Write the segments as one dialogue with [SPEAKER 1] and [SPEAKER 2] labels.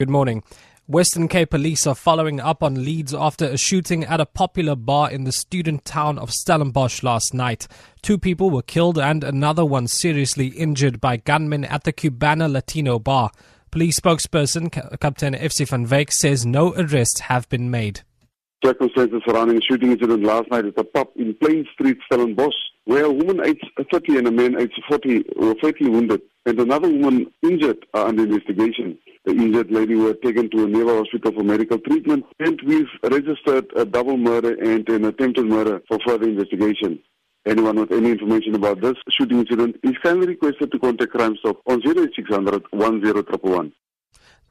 [SPEAKER 1] Good morning. Western Cape police are following up on leads after a shooting at a popular bar in the student town of Stellenbosch last night. Two people were killed and another one seriously injured by gunmen at the Cubana Latino bar. Police spokesperson Captain FC van Wyk says no arrests have been made.
[SPEAKER 2] Circumstances surrounding a shooting incident last night at a pub in Plein Street, Stellenbosch, where a woman aged 30 and a man aged 40 were fatally wounded and another woman injured are under investigation. The injured lady was taken to a nearby hospital for medical treatment, and we've registered a double murder and an attempted murder for further investigation. Anyone with any information about this shooting incident is kindly requested to contact Crime Stop on 0600 10111.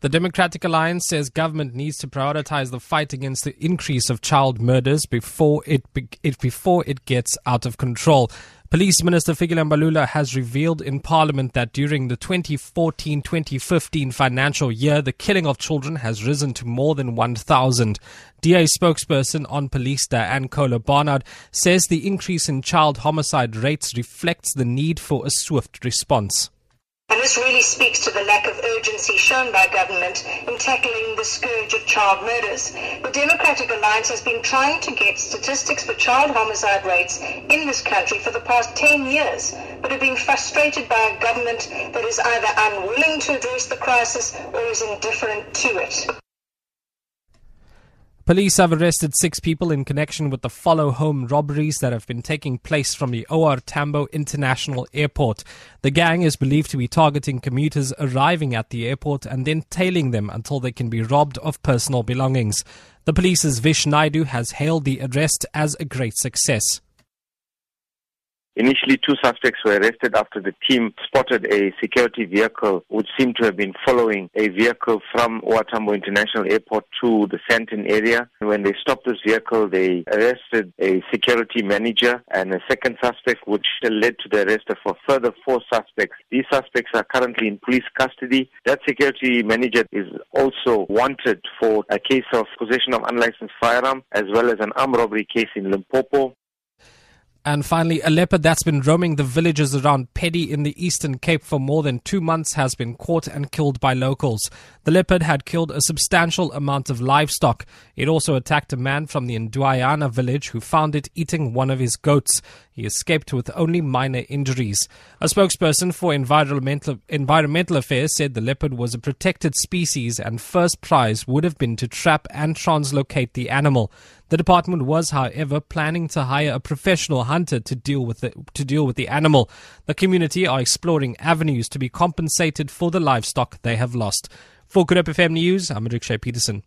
[SPEAKER 1] The Democratic Alliance says government needs to prioritize the fight against the increase of child murders before it, it before it gets out of control. Police Minister Fikile Mbalula has revealed in Parliament that during the 2014-2015 financial year, the killing of children has risen to more than 1,000. DA spokesperson on police Dianne Kohler Barnard says the increase in child homicide rates reflects the need for a swift response.
[SPEAKER 3] And this really speaks to the lack of urgency shown by government in tackling the scourge of child murders. The Democratic Alliance has been trying to get statistics for child homicide rates in this country for the past 10 years, but have been frustrated by a government that is either unwilling to address the crisis or is indifferent to it.
[SPEAKER 1] Police have arrested six people in connection with the follow home robberies that have been taking place from the OR Tambo International Airport. The gang is believed to be targeting commuters arriving at the airport and then tailing them until they can be robbed of personal belongings. The police's Vish Naidoo has hailed the arrest as a great success.
[SPEAKER 4] Initially, two suspects were arrested after the team spotted a security vehicle which seemed to have been following a vehicle from OR International Airport to the Sandton area. When they stopped this vehicle, they arrested a security manager and a second suspect, which led to the arrest of a further four suspects. These suspects are currently in police custody. That security manager is also wanted for a case of possession of unlicensed firearm as well as an armed robbery case in Limpopo.
[SPEAKER 1] And finally, a leopard that's been roaming the villages around Peddie in the Eastern Cape for more than two months has been caught and killed by locals. The leopard had killed a substantial amount of livestock. It also attacked a man from the Ndwayana village who found it eating one of his goats. He escaped with only minor injuries. A spokesperson for environmental, environmental affairs said the leopard was a protected species and first prize would have been to trap and translocate the animal. The department was, however, planning to hire a professional hunter to deal with the, to deal with the animal. The community are exploring avenues to be compensated for the livestock they have lost. For Good Hope FM News, I'm Rikshay Peterson.